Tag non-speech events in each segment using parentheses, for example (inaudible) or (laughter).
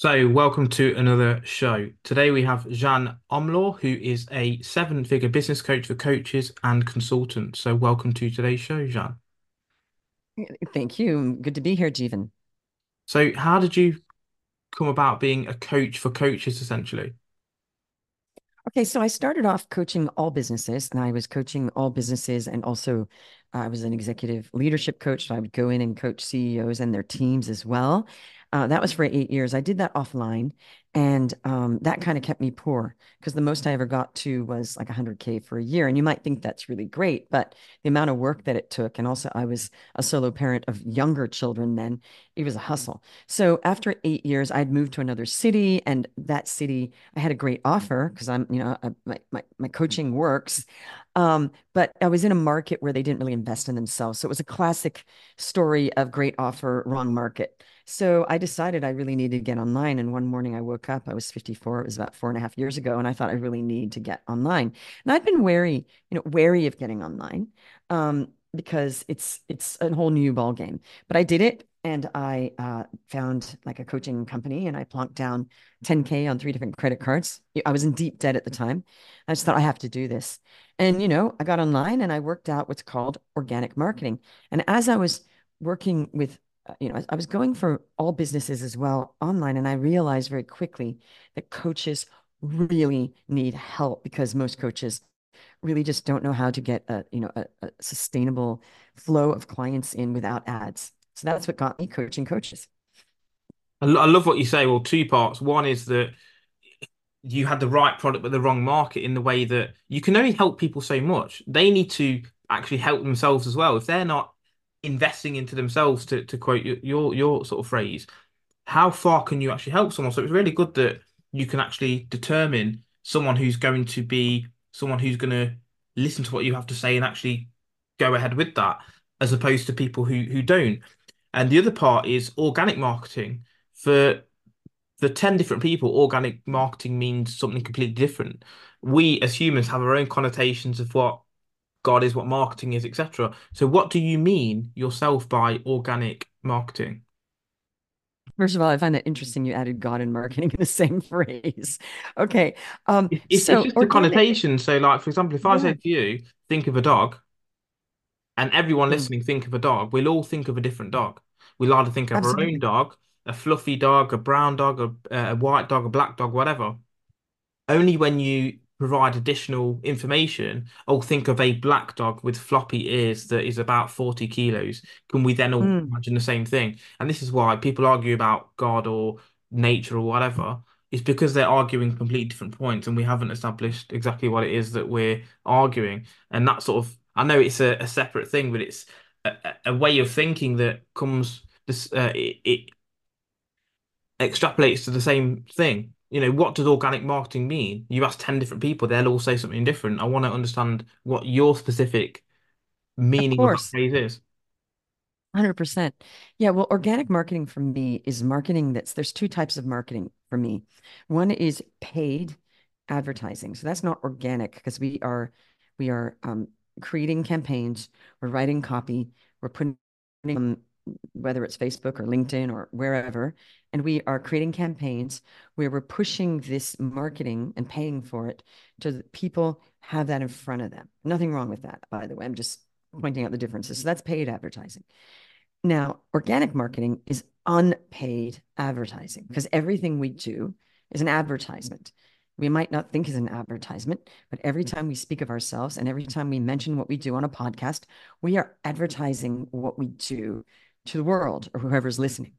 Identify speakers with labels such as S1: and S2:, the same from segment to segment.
S1: So, welcome to another show. Today we have Jeanne Omlor, who is a seven-figure business coach for coaches and consultants. So, welcome to today's show, Jeanne.
S2: Thank you. Good to be here, Jeevan.
S1: So, how did you come about being a coach for coaches, essentially?
S2: Okay, so I started off coaching all businesses, and I was coaching all businesses, and also uh, I was an executive leadership coach. So I would go in and coach CEOs and their teams as well. Uh, that was for eight years. I did that offline, and um, that kind of kept me poor because the most I ever got to was like 100K for a year. And you might think that's really great, but the amount of work that it took, and also I was a solo parent of younger children then, it was a hustle. So after eight years, I'd moved to another city, and that city, I had a great offer because I'm, you know, I, my, my, my coaching works. Um, but I was in a market where they didn't really invest in themselves. So it was a classic story of great offer, wrong market. So I decided I really needed to get online. And one morning I woke up, I was 54, it was about four and a half years ago. And I thought I really need to get online. And I've been wary, you know, wary of getting online um, because it's it's a whole new ball game. But I did it and I uh, found like a coaching company and I plonked down 10K on three different credit cards. I was in deep debt at the time. I just thought I have to do this. And, you know, I got online and I worked out what's called organic marketing. And as I was working with Uh, you know, I was going for all businesses as well online, and I realized very quickly that coaches really need help because most coaches really just don't know how to get a you know a, a sustainable flow of clients in without ads. So that's what got me coaching coaches.
S1: I, I love what you say. Well, two parts. One is that you had the right product but the wrong market in the way that you can only help people so much. They need to actually help themselves as well. If they're not investing into themselves to, to quote your your sort of phrase how far can you actually help someone? So it's really good that you can actually determine someone who's going to be someone who's going to listen to what you have to say and actually go ahead with that as opposed to people who who don't. And the other part is organic marketing. For for 10 different people organic marketing means something completely different. We as humans have our own connotations of what God is what marketing is, etc. So, what do you mean yourself by organic marketing?
S2: First of all, I find that interesting. You added God and marketing in the same (laughs) phrase. Okay. Um,
S1: it's,
S2: so
S1: it's just organic... a connotation. So, like, for example, if I yeah. said to you, think of a dog, and everyone mm. listening think of a dog, we'll all think of a different dog. We'll either think of Absolutely. our own dog, a fluffy dog, a brown dog, a, a white dog, a black dog, whatever. Only when you provide additional information, oh, think of a black dog with floppy ears that is about 40 kilos. Can we then all mm. imagine the same thing? And this is why people argue about God or nature or whatever. It's because they're arguing completely different points and we haven't established exactly what it is that we're arguing. And that sort of, I know it's a, a separate thing, but it's a, a, way of thinking that comes, this, uh, it, it extrapolates to the same thing you know, what does organic marketing mean? You ask 10 different people, they'll all say something different. I want to understand what your specific meaning of, of that phrase is.
S2: 100%. Yeah, well, organic marketing for me is marketing that's there's two types of marketing for me. One is paid advertising. So that's not organic because we are we are um, creating campaigns, we're writing copy, we're putting um, whether it's Facebook or LinkedIn or wherever, and we are creating campaigns where we're pushing this marketing and paying for it to people have that in front of them. Nothing wrong with that, by the way. I'm just pointing out the differences. So that's paid advertising. Now, organic marketing is unpaid advertising because everything we do is an advertisement. We might not think is an advertisement, but every time we speak of ourselves and every time we mention what we do on a podcast, we are advertising what we do to the world or whoever's listening.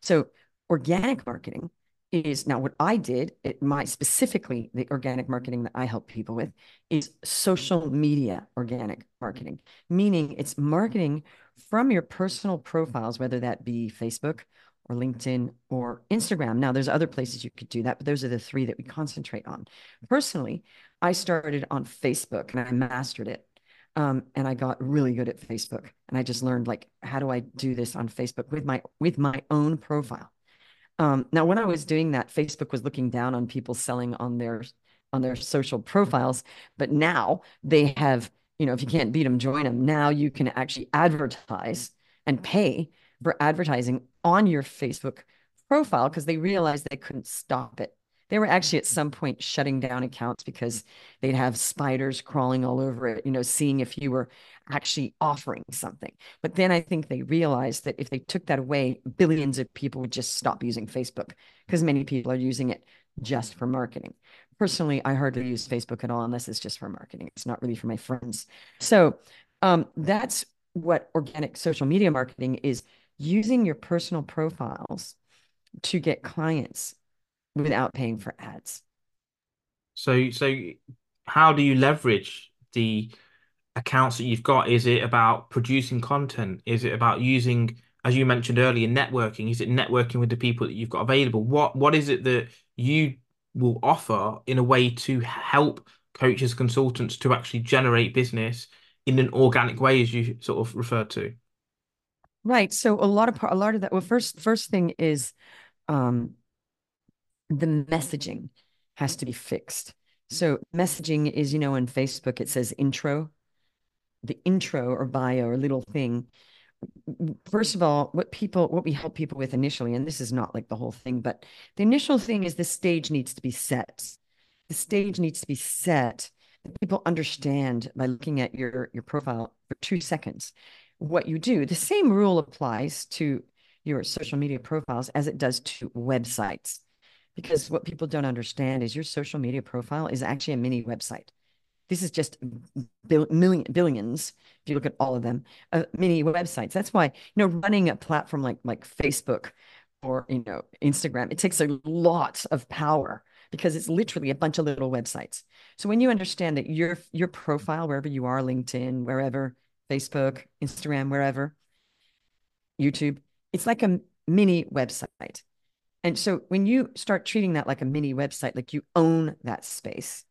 S2: So organic marketing is now what I did, it my specifically the organic marketing that I help people with is social media organic marketing, meaning it's marketing from your personal profiles, whether that be Facebook or LinkedIn or Instagram. Now, there's other places you could do that, but those are the three that we concentrate on. Personally, I started on Facebook and I mastered it. Um, and I got really good at Facebook. And I just learned like, how do I do this on Facebook with my with my own profile? Um, now, when I was doing that, Facebook was looking down on people selling on their on their social profiles, but now they have, you know, if you can't beat them, join them. Now you can actually advertise and pay for advertising on your Facebook profile because they realized they couldn't stop it. They were actually at some point shutting down accounts because they'd have spiders crawling all over it, you know, seeing if you were actually offering something. But then I think they realized that if they took that away, billions of people would just stop using Facebook because many people are using it just for marketing. Personally, I hardly use Facebook at all unless it's just for marketing. It's not really for my friends. So um, that's what organic social media marketing is using your personal profiles to get clients without paying for ads.
S1: So, so how do you leverage the accounts that you've got? Is it about producing content? Is it about using, as you mentioned earlier, networking? Is it networking with the people that you've got available? What what is it that you will offer in a way to help coaches, consultants to actually generate business in an organic way, as you sort of referred to?
S2: Right. So a lot of a lot of that. Well, first first thing is um, the messaging has to be fixed. So messaging is, you know, on Facebook it says intro, the intro or bio or little thing. First of all, what people, what we help people with initially, and this is not like the whole thing, but the initial thing is the stage needs to be set. The stage needs to be set. People understand by looking at your your profile for two seconds what you do. The same rule applies to your social media profiles as it does to websites. Because what people don't understand is your social media profile is actually a mini website. This is just bill, million, billions, if you look at all of them, uh, mini websites. That's why, you know, running a platform like like Facebook or, you know, Instagram, it takes a lot of power because it's literally a bunch of little websites. So when you understand that your your profile, wherever you are, LinkedIn, wherever, Facebook, Instagram, wherever, YouTube, it's like a mini website. And so when you start treating that like a mini website, like you own that space,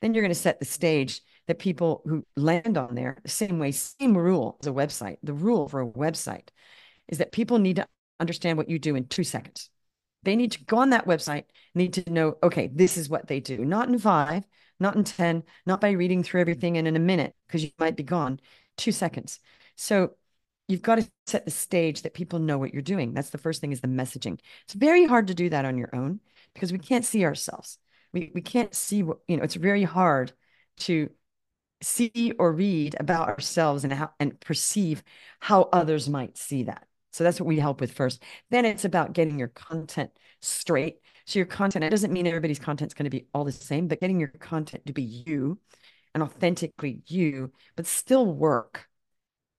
S2: then you're going to set the stage that people who land on there the same way, same rule as a website. The rule for a website is that people need to understand what you do in two seconds. They need to go on that website, need to know, okay, this is what they do, not in five, not in 10, not by reading through everything and in a minute, because you might be gone, two seconds. So you've got to set the stage that people know what you're doing. That's the first thing is the messaging. It's very hard to do that on your own because we can't see ourselves. We we can't see what, you know, it's very hard to see or read about ourselves and how and perceive how others might see that. So that's what we help with first. Then it's about getting your content straight. So your content, it doesn't mean everybody's content is going to be all the same, but getting your content to be you and authentically you, but still work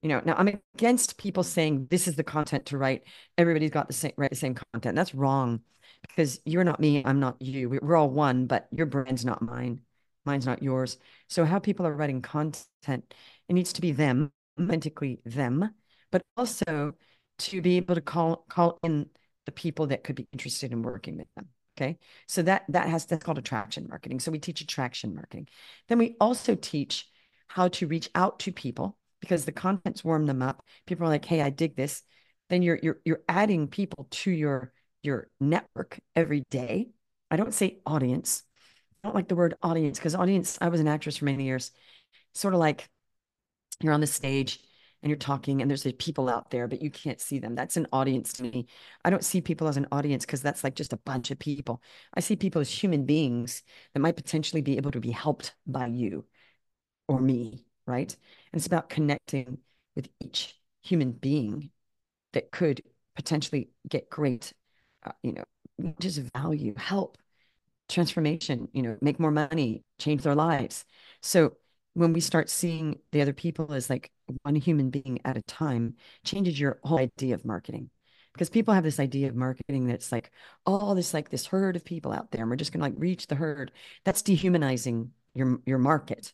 S2: you know, now I'm against people saying this is the content to write. Everybody's got the same write the same content. That's wrong because you're not me, I'm not you. We're all one, but your brand's not mine. Mine's not yours. So how people are writing content, it needs to be them, authentically them, but also to be able to call call in the people that could be interested in working with them. Okay. So that that has that's called attraction marketing. So we teach attraction marketing. Then we also teach how to reach out to people because the contents warm them up. People are like, "Hey, I dig this." Then you're you're you're adding people to your your network every day. I don't say audience. I don't like the word audience because audience. I was an actress for many years. Sort of like you're on the stage and you're talking and there's people out there, but you can't see them. That's an audience to me. I don't see people as an audience because that's like just a bunch of people. I see people as human beings that might potentially be able to be helped by you or me right? And it's about connecting with each human being that could potentially get great, uh, you know, just value, help, transformation, you know, make more money, change their lives. So when we start seeing the other people as like one human being at a time, changes your whole idea of marketing. Because people have this idea of marketing that's like, oh, this like this herd of people out there, and we're just gonna like reach the herd. That's dehumanizing your your market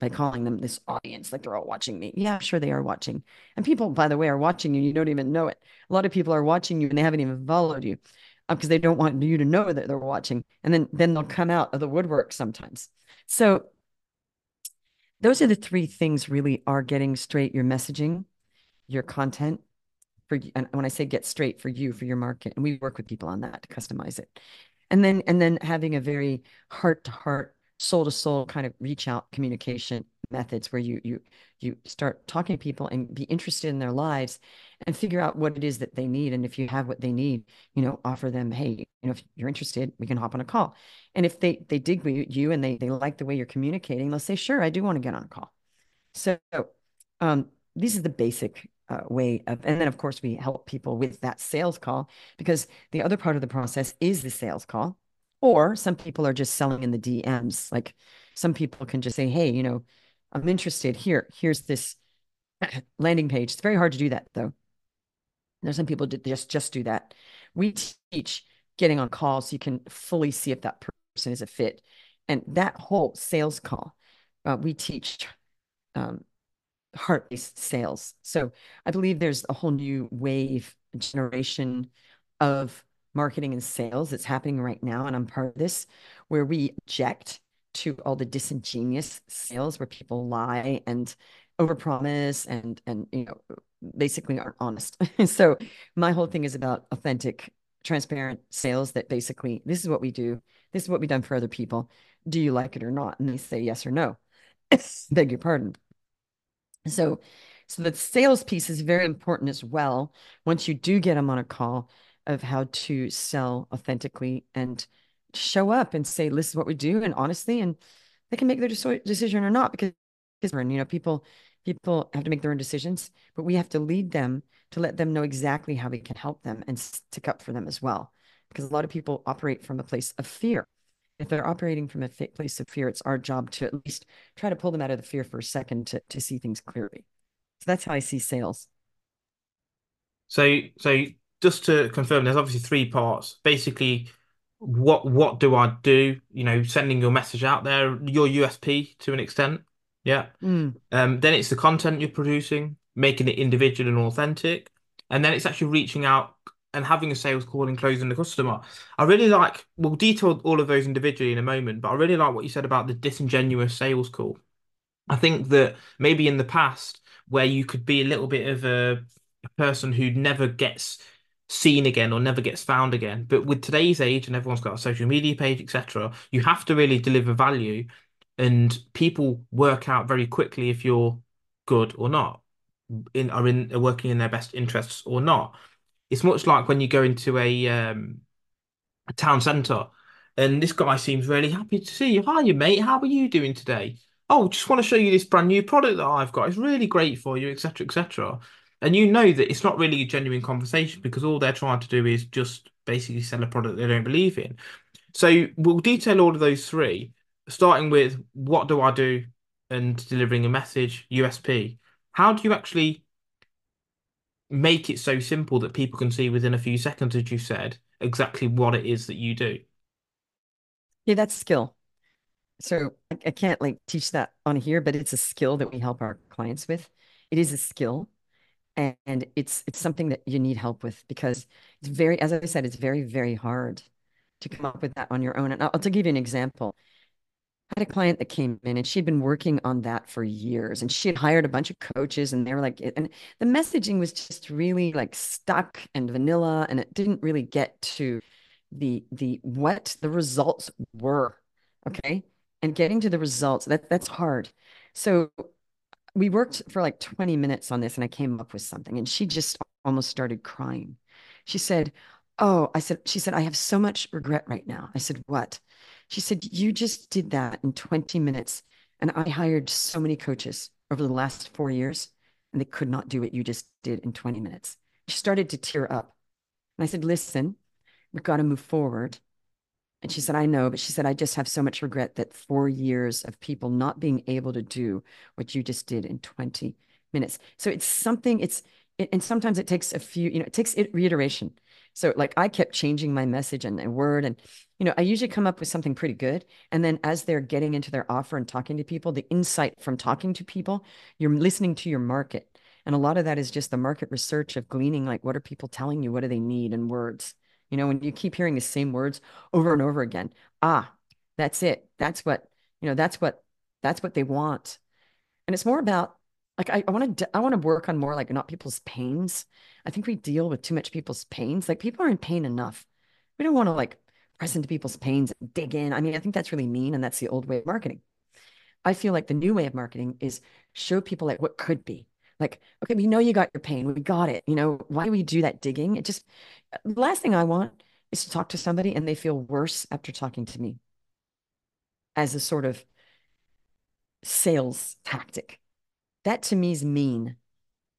S2: by calling them this audience, like they're all watching me. Yeah, sure they are watching. And people, by the way, are watching you. You don't even know it. A lot of people are watching you and they haven't even followed you because um, they don't want you to know that they're watching. And then then they'll come out of the woodwork sometimes. So those are the three things really are getting straight your messaging, your content for and when I say get straight for you, for your market. And we work with people on that to customize it. And then and then having a very heart to heart soul to soul kind of reach out communication methods where you you you start talking to people and be interested in their lives and figure out what it is that they need. And if you have what they need, you know, offer them, hey, you know, if you're interested, we can hop on a call. And if they they dig with you and they they like the way you're communicating, they'll say, sure, I do want to get on a call. So um, this is the basic uh, way of, and then of course we help people with that sales call because the other part of the process is the sales call. Or some people are just selling in the DMs. Like some people can just say, hey, you know, I'm interested here. Here's this (clears throat) landing page. It's very hard to do that though. There's some people just just do that. We teach getting on calls so you can fully see if that person is a fit. And that whole sales call, uh, we teach um, heart-based sales. So I believe there's a whole new wave generation of marketing and sales that's happening right now, and I'm part of this, where we object to all the disingenuous sales where people lie and overpromise and and you know basically aren't honest. (laughs) so my whole thing is about authentic, transparent sales that basically this is what we do, this is what we've done for other people. Do you like it or not? And they say yes or no. (coughs) Beg your pardon. So so the sales piece is very important as well. Once you do get them on a call of how to sell authentically and show up and say, this is what we do. And honestly, and they can make their decision or not because, you know, people, people have to make their own decisions, but we have to lead them to let them know exactly how we can help them and stick up for them as well. Because a lot of people operate from a place of fear. If they're operating from a place of fear, it's our job to at least try to pull them out of the fear for a second to, to see things clearly. So that's how I see sales.
S1: So, so just to confirm, there's obviously three parts. Basically, what what do I do? You know, sending your message out there, your USP to an extent. Yeah.
S2: Mm.
S1: Um, then it's the content you're producing, making it individual and authentic, and then it's actually reaching out and having a sales call and closing the customer. I really like. We'll detail all of those individually in a moment, but I really like what you said about the disingenuous sales call. I think that maybe in the past, where you could be a little bit of a, a person who never gets seen again or never gets found again. But with today's age and everyone's got a social media page, etc., you have to really deliver value, and people work out very quickly if you're good or not, in are in are working in their best interests or not. It's much like when you go into a um, a town centre, and this guy seems really happy to see you. Hi, you mate. How are you doing today? Oh, just want to show you this brand new product that I've got. It's really great for you, etc., etc. And you know that it's not really a genuine conversation because all they're trying to do is just basically sell a product they don't believe in. So we'll detail all of those three, starting with what do I do and delivering a message, USP. How do you actually make it so simple that people can see within a few seconds, as you said, exactly what it is that you do?
S2: Yeah, that's skill. So I can't like teach that on here, but it's a skill that we help our clients with. It is a skill and it's it's something that you need help with because it's very as i said it's very very hard to come up with that on your own. And i'll, I'll to give you an example. I had a client that came in and she'd been working on that for years and she had hired a bunch of coaches and they were like and the messaging was just really like stuck and vanilla and it didn't really get to the the what the results were okay? And getting to the results that that's hard. So we worked for like 20 minutes on this and I came up with something and she just almost started crying. She said, Oh, I said, she said, I have so much regret right now. I said, What? She said, You just did that in 20 minutes. And I hired so many coaches over the last four years and they could not do what you just did in 20 minutes. She started to tear up. And I said, Listen, we've got to move forward. And she said, I know, but she said, I just have so much regret that four years of people not being able to do what you just did in 20 minutes. So it's something, it's, it, and sometimes it takes a few, you know, it takes it reiteration. So like I kept changing my message and, and word and, you know, I usually come up with something pretty good. And then as they're getting into their offer and talking to people, the insight from talking to people, you're listening to your market. And a lot of that is just the market research of gleaning, like, what are people telling you? What do they need in words? You know, when you keep hearing the same words over and over again, ah, that's it. That's what, you know, that's what, that's what they want. And it's more about like, I, want to, I want to work on more like not people's pains. I think we deal with too much people's pains. Like people are in pain enough. We don't want to like press into people's pains and dig in. I mean, I think that's really mean. And that's the old way of marketing. I feel like the new way of marketing is show people like what could be. Like, okay, we know you got your pain. We got it. You know, why do we do that digging? It just, uh, the last thing I want is to talk to somebody and they feel worse after talking to me as a sort of sales tactic. That to me is mean.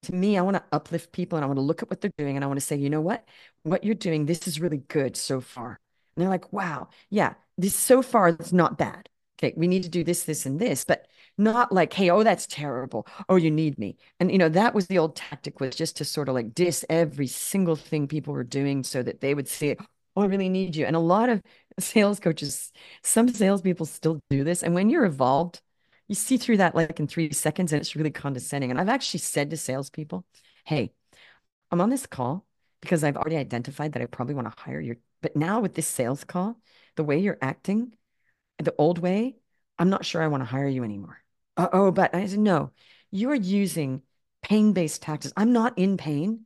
S2: To me, I want to uplift people and I want to look at what they're doing and I want to say, you know what? What you're doing, this is really good so far. And they're like, wow, yeah, this so far it's not bad. Okay, we need to do this, this, and this, but not like, hey, oh, that's terrible. Oh, you need me. And you know, that was the old tactic was just to sort of like diss every single thing people were doing so that they would say, oh, I really need you. And a lot of (laughs) sales coaches, some salespeople still do this. And when you're evolved, you see through that like in three seconds and it's really condescending. And I've actually said to salespeople, hey, I'm on this call because I've already identified that I probably want to hire you. But now with this sales call, the way you're acting, the old way, I'm not sure I want to hire you anymore. Uh, oh, but I said, no, you're using pain based tactics. I'm not in pain.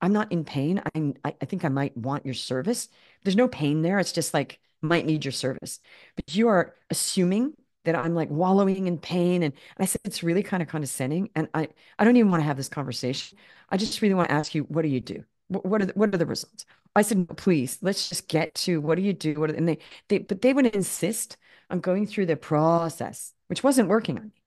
S2: I'm not in pain. I'm, I, I think I might want your service. There's no pain there. It's just like, might need your service. But you are assuming that I'm like wallowing in pain. And, and I said, it's really kind of condescending. And I, I don't even want to have this conversation. I just really want to ask you, what do you do? What, are the, what are the results? I said, no, please, let's just get to what do you do? What and they, they, but they would insist on going through the process, which wasn't working on me.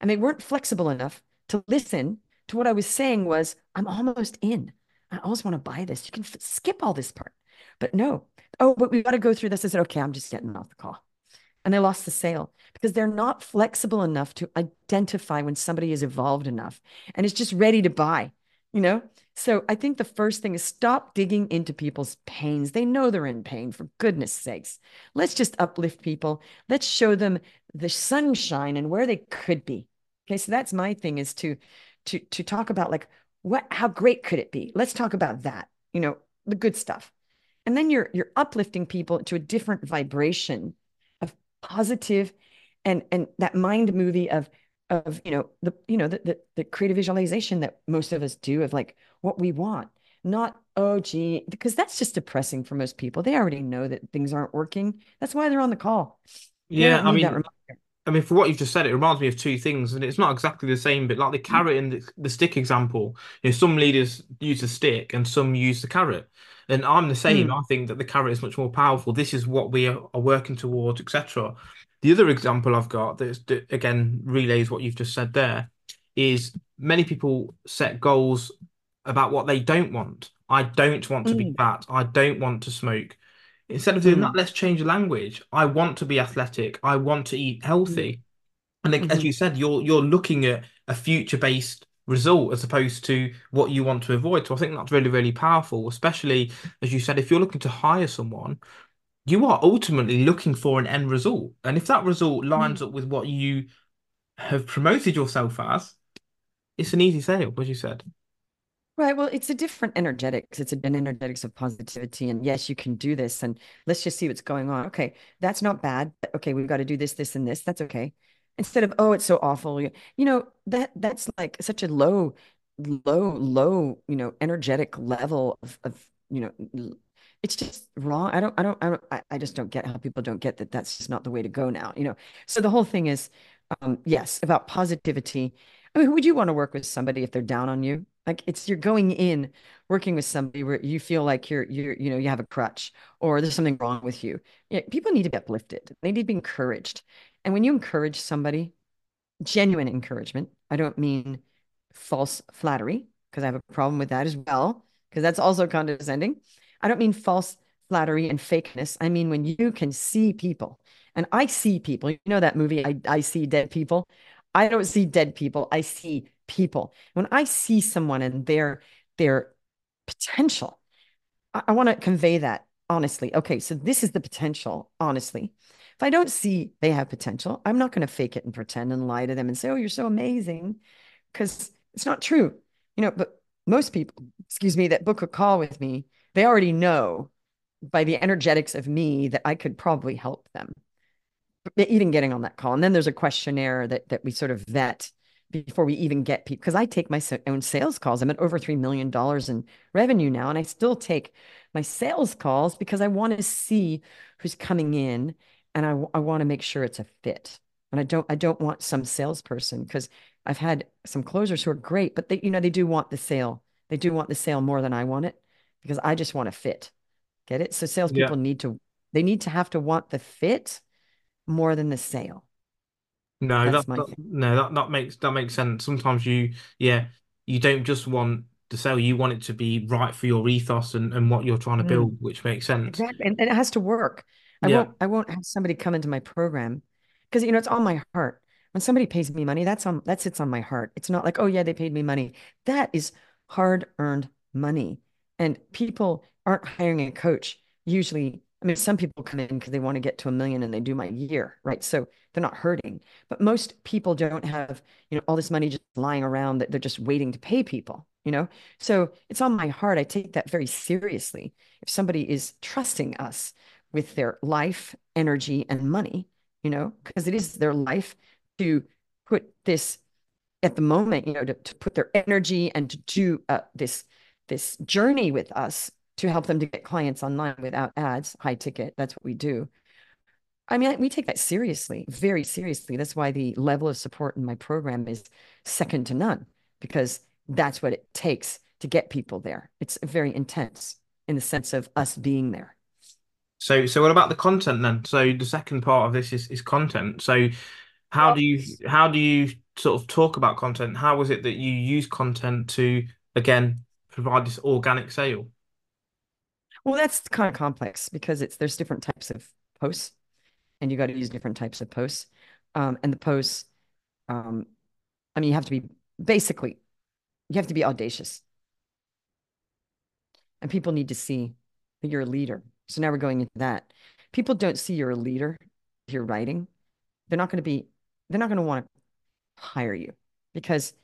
S2: And they weren't flexible enough to listen to what I was saying was, I'm almost in. I always want to buy this. You can skip all this part. But no. Oh, but we got to go through this. I said, okay, I'm just getting off the call and they lost the sale because they're not flexible enough to identify when somebody is evolved enough and is just ready to buy, you know? So I think the first thing is stop digging into people's pains. They know they're in pain, for goodness sakes. Let's just uplift people. Let's show them the sunshine and where they could be. Okay, so that's my thing is to to to talk about like what how great could it be? Let's talk about that, you know, the good stuff. And then you're you're uplifting people to a different vibration of positive and and that mind movie of of you know the you know the, the, the creative visualization that most of us do of like what we want not oh gee because that's just depressing for most people they already know that things aren't working that's why they're on the call
S1: yeah i mean I mean, for what you've just said, it reminds me of two things, and it's not exactly the same, but like the carrot and the, the stick example, you know, some leaders use the stick and some use the carrot. And I'm the same. Mm. I think that the carrot is much more powerful. This is what we are, are working towards, etc. The other example I've got that, that again relays what you've just said there is many people set goals about what they don't want. I don't want to mm. be fat. I don't want to smoke. Instead of doing mm. that, let's change the language. I want to be athletic. I want to eat healthy. Mm. And like, mm-hmm. as you said, you're you're looking at a future based result as opposed to what you want to avoid. So I think that's really, really powerful, especially as you said, if you're looking to hire someone, you are ultimately looking for an end result. And if that result lines mm. up with what you have promoted yourself as, it's an easy sale, as you said.
S2: Right. Well, it's a different energetics. It's an energetics of positivity. And yes, you can do this. And let's just see what's going on. Okay. That's not bad. Okay. We've got to do this, this, and this. That's okay instead of oh it's so awful you know that that's like such a low low low you know energetic level of, of you know it's just wrong i don't i don't i don't I, just don't get how people don't get that that's just not the way to go now you know so the whole thing is um yes about positivity i mean would you want to work with somebody if they're down on you like it's you're going in working with somebody where you feel like you're you're you know you have a crutch or there's something wrong with you yeah, people need to be uplifted they need to be encouraged and when you encourage somebody, genuine encouragement, I don't mean false flattery, because I have a problem with that as well, because that's also condescending. I don't mean false flattery and fakeness. I mean when you can see people, and I see people. You know that movie, I, I see dead people. I don't see dead people. I see people. When I see someone and their their potential, I, I want to convey that honestly. Okay, so this is the potential, honestly. If I don't see they have potential, I'm not going to fake it and pretend and lie to them and say, oh, you're so amazing, because it's not true. You know, but most people, excuse me, that book a call with me, they already know by the energetics of me that I could probably help them even getting on that call. And then there's a questionnaire that that we sort of vet before we even get people because I take my own sales calls. I'm at over $3 million in revenue now, and I still take my sales calls because I want to see who's coming in and I, I want to make sure it's a fit. And I don't I don't want some salesperson because I've had some closers who are great, but they, you know, they do want the sale. They do want the sale more than I want it because I just want to fit. Get it? So
S1: Yeah.
S2: salespeople need to they need to have to want the fit more than the sale.
S1: No, that,
S2: That's
S1: that no that that makes that makes sense. Sometimes you yeah, you don't just want to sell, you want it to be right for your ethos and, and what you're trying to
S2: Mm.
S1: build, which makes sense.
S2: Exactly. And, and it has to work. I
S1: Yeah.
S2: won't I won't have somebody come into my program because you know it's on my heart. When somebody pays me money, that's on that sits on my heart. It's not like, oh yeah, they paid me money. That is hard-earned money. And people aren't hiring a coach. Usually, I mean, some people come in because they want to get to a million and they do my year, right? So they're not hurting. But most people don't have, you know, all this money just lying around that they're just waiting to pay people, you know? So it's on my heart. I take that very seriously if somebody is trusting us with their life, energy, and money, you know, because it is their life to put this at the moment, you know, to, to put their energy and to do uh, this this journey with us to help them to get clients online without ads, high ticket. That's what we do. I mean, we take that seriously, very seriously. That's why the level of support in my program is second to none, because that's what it takes to get people there. It's very intense in the sense of us being there.
S1: So so what about the content then? So the second part of this is is content. So how do you how do you sort of talk about content? How was it that you use content to again provide this organic sale?
S2: Well, that's kind of complex because it's there's different types of posts, and you got to use different types of posts. Um, and the posts, um, I mean, you have to be basically you have to be audacious, and people need to see that you're a leader. So now we're going into that. People don't see you're a leader if you're writing. They're not going to be. They're not going to want to hire you because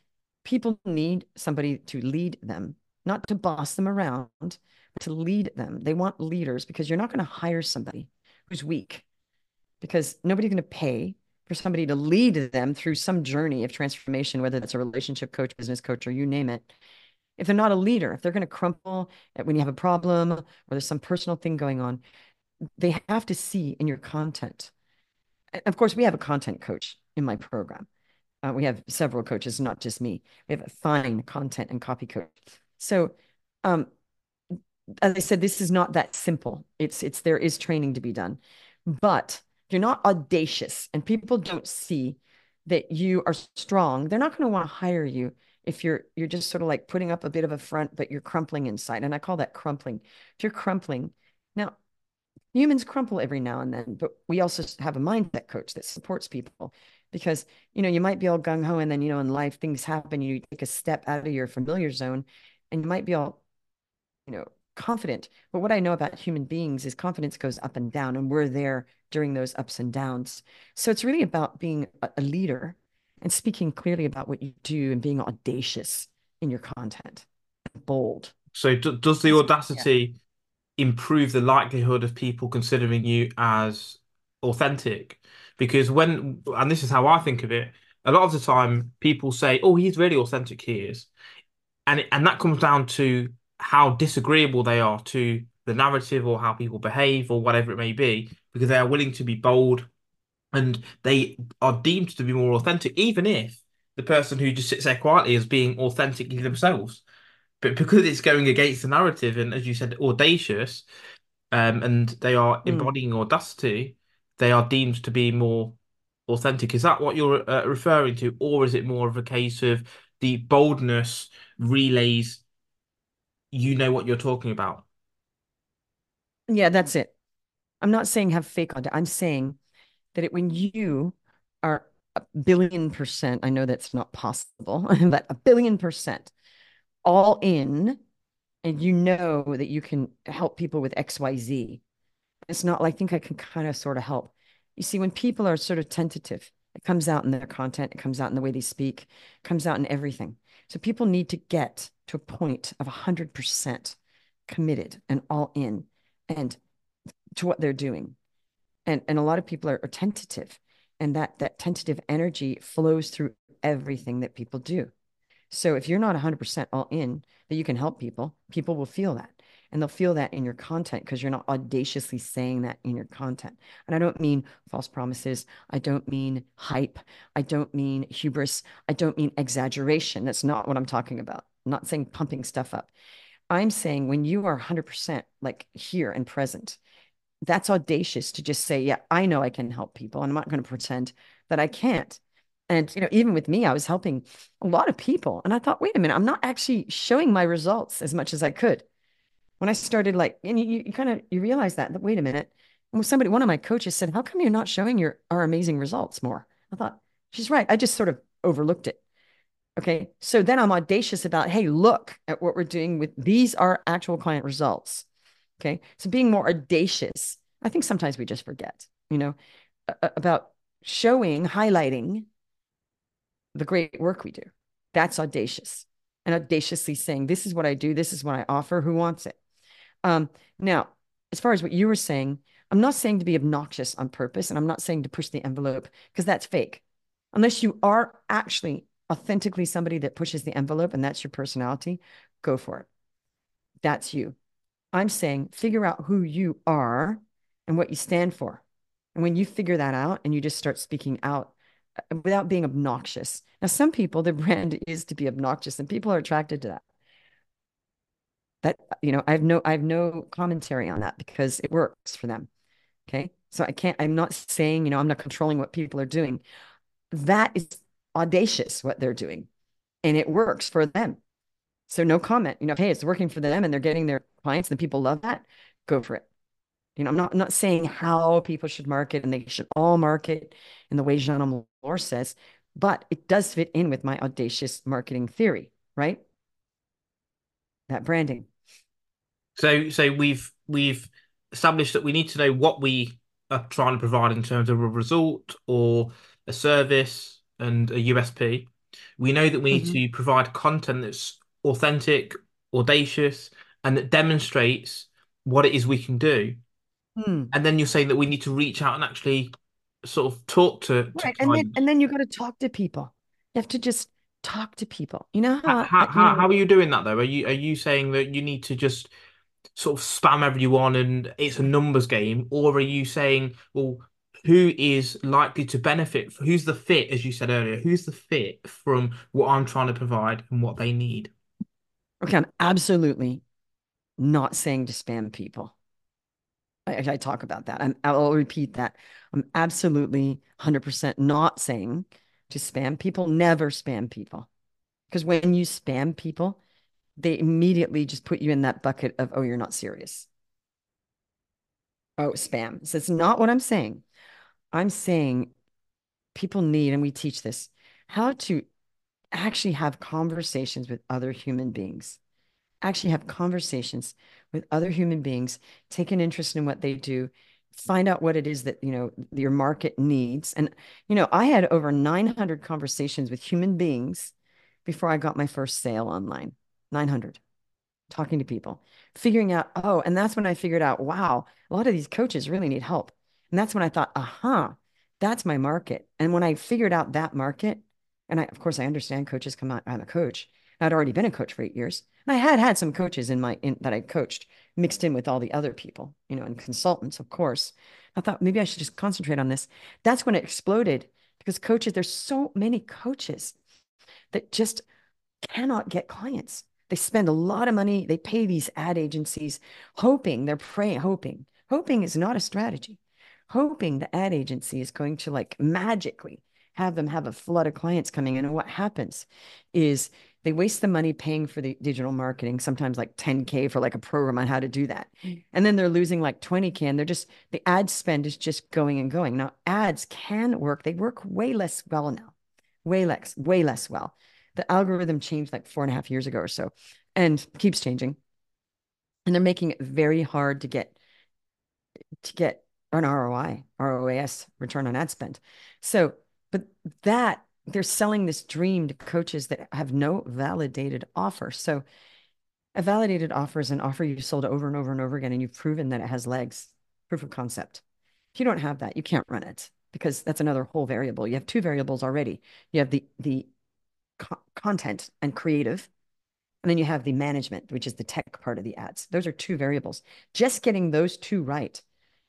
S2: people need somebody to lead them, not to boss them around, but to lead them. They want leaders because you're not going to hire somebody who's weak because nobody's going to pay for somebody to lead them through some journey of transformation, whether that's a relationship coach, business coach, or you name it. If they're not a leader, if they're going to crumple when you have a problem or there's some personal thing going on, they have to see in your content. Of course, we have a content coach in my program. Uh, we have several coaches, not just me. We have a fine content and copy coach. So, um, as I said, this is not that simple. It's it's there is training to be done, but you're not audacious, and people don't see that you are strong. They're not going to want to hire you if you're you're just sort of like putting up a bit of a front, but you're crumpling inside. And I call that crumpling. If you're crumpling, now humans crumple every now and then, but we also have a mindset coach that supports people because you know you might be all gung ho, and then you know in life things happen. You take a step out of your familiar zone, and you might be all you know confident. But what I know about human beings is confidence goes up and down, and we're there during those ups and downs. So it's really about being a, leader and speaking clearly about what you do and being audacious in your content, bold.
S1: So d does the
S2: Yeah.
S1: audacity improve the likelihood of people considering you as authentic? Because when, and this is how I think of it, a lot of the time people say, "Oh, he's really authentic, he is," and and that comes down to how disagreeable they are to the narrative or how people behave or whatever it may be, because they are willing to be bold and they are deemed to be more authentic, even if the person who just sits there quietly is being authentically themselves. But because it's going against the narrative and, as you said, audacious, um, and they are
S2: Mm.
S1: embodying audacity, they are deemed to be more authentic. Is that what you're uh, referring to, or is it more of a case of the boldness relays you know what you're talking about?
S2: Yeah, that's it. I'm not saying have fake content. I'm saying that it, when you are a billion percent, I know that's not possible, (laughs) but a billion percent all in, and you know that you can help people with XYZ. It's not like I think I can kind of sort of help. You see, when people are sort of tentative, it comes out in their content, it comes out in the way they speak, it comes out in everything. So people need to get to a point of 100% committed and all in and to what they're doing. And, and a lot of people are, are tentative, and that, that tentative energy flows through everything that people do. So if you're not 100% all in that you can help people, people will feel that. And they'll feel that in your content because you're not audaciously saying that in your content. And I don't mean false promises. I don't mean hype. I don't mean hubris. I don't mean exaggeration. That's not what I'm talking about. I'm not saying pumping stuff up. I'm saying when you are 100% like here and present, that's audacious to just say, yeah, I know I can help people. And I'm not going to pretend that I can't. And, you know, even with me, I was helping a lot of people. And I thought, wait a minute, I'm not actually showing my results as much as I could. When I started like, and you, you kind of, you realize that, that, wait a minute. Somebody, one of my coaches said, how come you're not showing your, our amazing results more? I thought, she's right. I just sort of overlooked it. Okay. So then I'm audacious about, hey, look at what we're doing with these are actual client results. Okay. So being more audacious, I think sometimes we just forget, you know, about showing, highlighting the great work we do. That's audacious and audaciously saying, this is what I do, this is what I offer, who wants it? Um, now, as far as what you were saying, I'm not saying to be obnoxious on purpose, and I'm not saying to push the envelope because that's fake. Unless you are actually authentically somebody that pushes the envelope and that's your personality, go for it. That's you. I'm saying figure out who you are and what you stand for. And when you figure that out and you just start speaking out uh, without being obnoxious. Now, some people, their (laughs) brand is to be obnoxious and people are attracted to that. That, you know, I have no, I have no commentary on that because it works for them. Okay. So I can't, I'm not saying, you know, I'm not controlling what people are doing. That is audacious what they're doing and it works for them. So no comment, you know, hey, it's working for them and they're getting their clients and people love that. Go for it. You know, I'm not I'm not saying how people should market and they should all market in the way Jeanne Omlor says, but it does fit in with my audacious marketing theory, right? That branding.
S1: So so we've we've established that we need to know what we are trying to provide in terms of a result or a service and a USP. We know that we need mm-hmm. to provide content that's authentic, audacious, and that demonstrates what it is we can do. Hmm. And then you're saying that we need to reach out and actually sort of talk to,
S2: right. and then and then you've got to talk to people. You have to just talk to people. You know
S1: how how, how, know, how are you doing that though? Are you are you saying that you need to just sort of spam everyone and it's a numbers game, or are you saying, well, who is likely to benefit? Who's the fit, as you said earlier? Who's the fit from what I'm trying to provide and what they need?
S2: Okay, I'm absolutely not saying to spam people. I, I talk about that. I'm, I'll repeat that. I'm absolutely 100% not saying to spam people. Never spam people. Because when you spam people, they immediately just put you in that bucket of, oh, you're not serious. Oh, spam. So it's not what I'm saying. I'm saying people need, and we teach this, how to actually have conversations with other human beings actually have conversations with other human beings, take an interest in what they do, find out what it is that, you know, your market needs. And, you know, I had over 900 conversations with human beings before I got my first sale online. 900 talking to people, figuring out, oh, and that's when I figured out, wow, a lot of these coaches really need help. And that's when I thought, aha, that's my market. And when I figured out that market, and I, of course, I understand coaches come out, I'm a coach. I'd already been a coach for eight years. And I had had some coaches in my in, that I coached mixed in with all the other people, you know, and consultants, of course. I thought maybe I should just concentrate on this. That's when it exploded because coaches, there's so many coaches that just cannot get clients. They spend a lot of money. They pay these ad agencies, hoping they're praying, hoping. Hoping is not a strategy. Hoping the ad agency is going to like magically have them have a flood of clients coming in. And what happens is they waste the money paying for the digital marketing, sometimes like 10K for like a program on how to do that. Mm. And then they're losing like 20K and they're just, the ad spend is just going and going. Now, ads can work. They work way less well now, way less, way less well. The algorithm changed like four and a half years ago or so and keeps changing. And they're making it very hard to get, to get an ROI, ROAS, return on ad spend. So, but that they're selling this dream to coaches that have no validated offer. So a validated offer is an offer you've sold over and over and over again, and you've proven that it has legs, proof of concept. If you don't have that, you can't run it because that's another whole variable. You have two variables already. You have the the co content and creative, And then you have the management, which is the tech part of the ads. Those are two variables. Just getting those two right,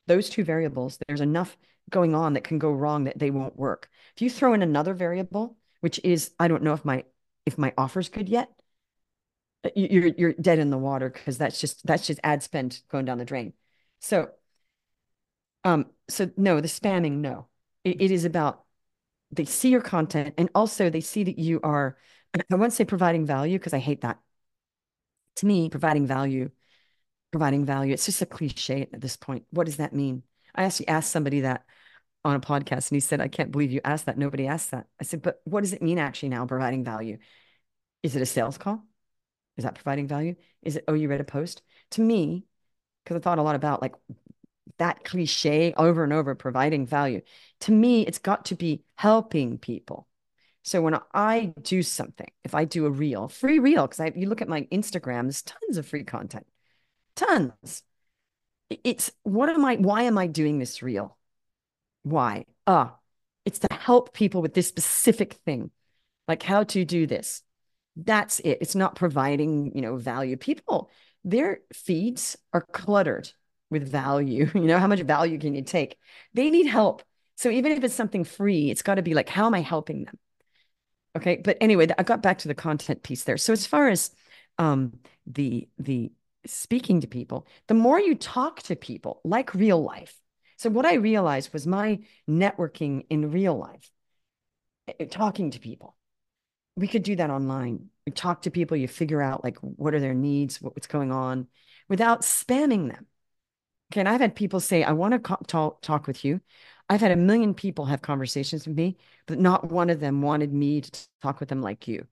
S2: those two variables, there's enough going on that can go wrong that they won't work. If you throw in another variable, which is I don't know if my if my offer's good yet, uh, you're you're dead in the water because that's just that's just ad spend going down the drain. So um so no, the spamming, no. it, it is about they see your content and also they see that you are (clears throat) I won't say providing value because I hate that. To me, providing value, providing value, it's just a cliche at this point. What does that mean? I actually asked somebody that on a podcast and he said, I can't believe you asked that. Nobody asked that. I said, but what does it mean actually now, providing value? Is it a sales call? Is that providing value? Is it, oh, you read a post? To me, because I thought a lot about like that cliche over and over, providing value. To me, it's got to be helping people. So when I do something, if I do a reel, free reel, because you look at my Instagram, there's tons of free content, tons. It's what am I? Why am I doing this reel? Why? Ah, it's to help people with this specific thing, like how to do this. That's it. It's not providing, you know, value. People, their feeds are cluttered with value. (laughs) You know, how much value can you take? They need help. So even if it's something free, it's got to be like, how am I helping them? Okay. But anyway, I got back to the content piece there. So as far as um, the the speaking to people, the more you talk to people, like real life, so what I realized was my networking in real life, eh, eh, talking to people. We could do that online. You talk to people, you figure out like what are their needs, what's going on, without spamming them. Okay, and I've had people say, "I want to talk talk with you." I've had a million people have conversations with me, but not one of them wanted me to talk with them like you.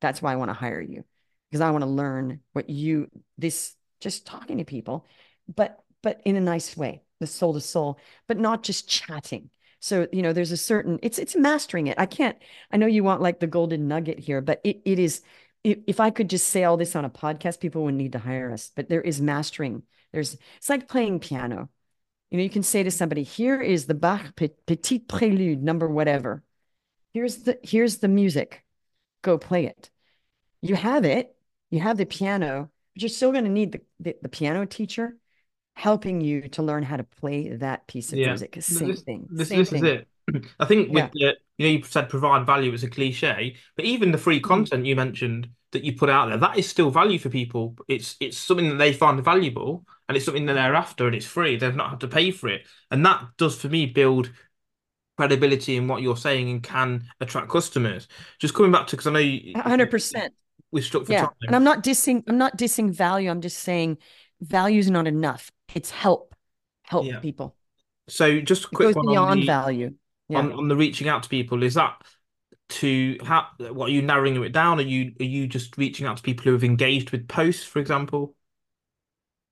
S2: That's why I want to hire you because I want to learn what you this just talking to people, but but in a nice way the soul to soul, but not just chatting. So, you know, there's a certain, it's, it's mastering it. I can't, I know you want like the golden nugget here, but it, it is, if I could just say all this on a podcast, people would need to hire us, but there is mastering. There's, it's like playing piano. You know, you can say to somebody, here is the Bach Petit Prelude, number whatever. Here's the, here's the music. Go play it. You have it. You have the piano, but you're still going to need the, the, the piano teacher helping you to learn how to play that piece of yeah. music. Same
S1: this,
S2: thing.
S1: This,
S2: Same
S1: this
S2: thing.
S1: is it. (clears throat) I think with yeah. the, you know, you said provide value as a cliche, but even the free mm-hmm. content you mentioned that you put out there, that is still value for people. It's it's something that they find valuable and it's something that they're after and it's free. They've not had to pay for it. And that does for me build credibility in what you're saying and can attract customers. Just coming back to because I know you
S2: 100%.
S1: We struck for yeah. time.
S2: And I'm not dissing I'm not dissing value. I'm just saying value is not enough. It's help, help yeah. people.
S1: So just a quick
S2: it goes beyond on the, value.
S1: Yeah. On, on the reaching out to people, is that to how what are you narrowing it down? Are you are you just reaching out to people who have engaged with posts, for example?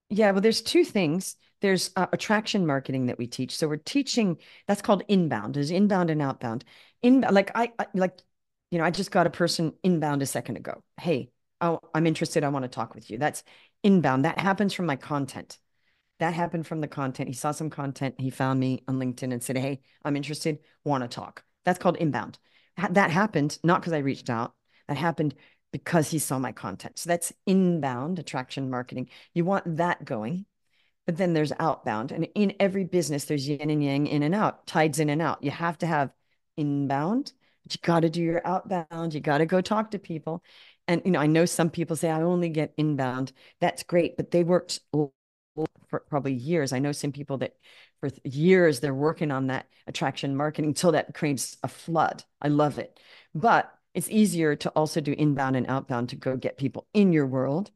S2: Yeah, well, there's two things. There's uh, attraction marketing that we teach. So we're teaching that's called inbound. There's inbound and outbound. In like I, I like, you know, I just got a person inbound a second ago. Hey, oh, I'm interested. I want to talk with you. That's inbound. That happens from my content. That happened from the content. He saw some content. He found me on LinkedIn and said, Hey, I'm interested. Want to talk. That's called inbound. That happened not because I reached out. That happened because he saw my content. So that's inbound attraction marketing. You want that going. But then there's outbound. And in every business, there's yin and yang, in and out, tides in and out. You have to have inbound, but you got to do your outbound. You got to go talk to people. And, you know, I know some people say, I only get inbound. That's great. But they worked for probably years. I know some people that for years they're working on that attraction marketing until that creates a flood. I love it. But it's easier to also do inbound and outbound to go get people in your world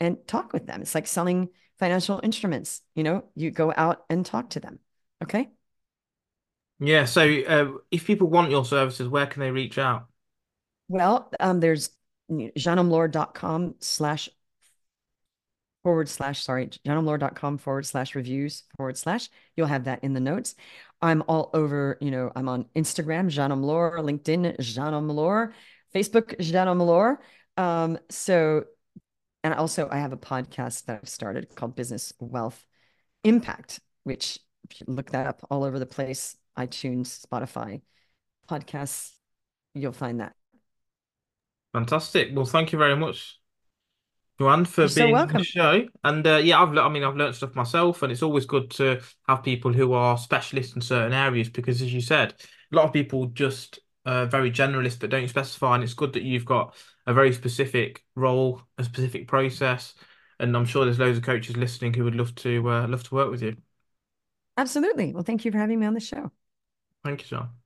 S2: and talk with them. It's like selling financial instruments. You know, you go out and talk to them. Okay.
S1: Yeah. So uh, if people want your services, where can they reach out?
S2: Well, um, there's jeanneomlor.com slash forward slash, sorry, jeanneomlor.com forward slash reviews forward slash. You'll have that in the notes. I'm all over, you know, I'm on Instagram, Jeanne LinkedIn, Jeanne Facebook, Jeanne. Um, so, and also I have a podcast that I've started called Business Wealth Impact, which if you look that up all over the place, iTunes, Spotify, podcasts, you'll find that.
S1: Fantastic. Well, thank you very much. Joanne, for
S2: You're so
S1: being on the show. And uh, yeah, I've I mean, I've learned stuff myself, and it's always good to have people who are specialists in certain areas because, as you said, a lot of people just uh, very generalist but don't specify, and it's good that you've got a very specific role, a specific process, and I'm sure there's loads of coaches listening who would love to uh, love to work with you.
S2: Absolutely. Well, thank you for having me on the show.
S1: Thank you, Sean.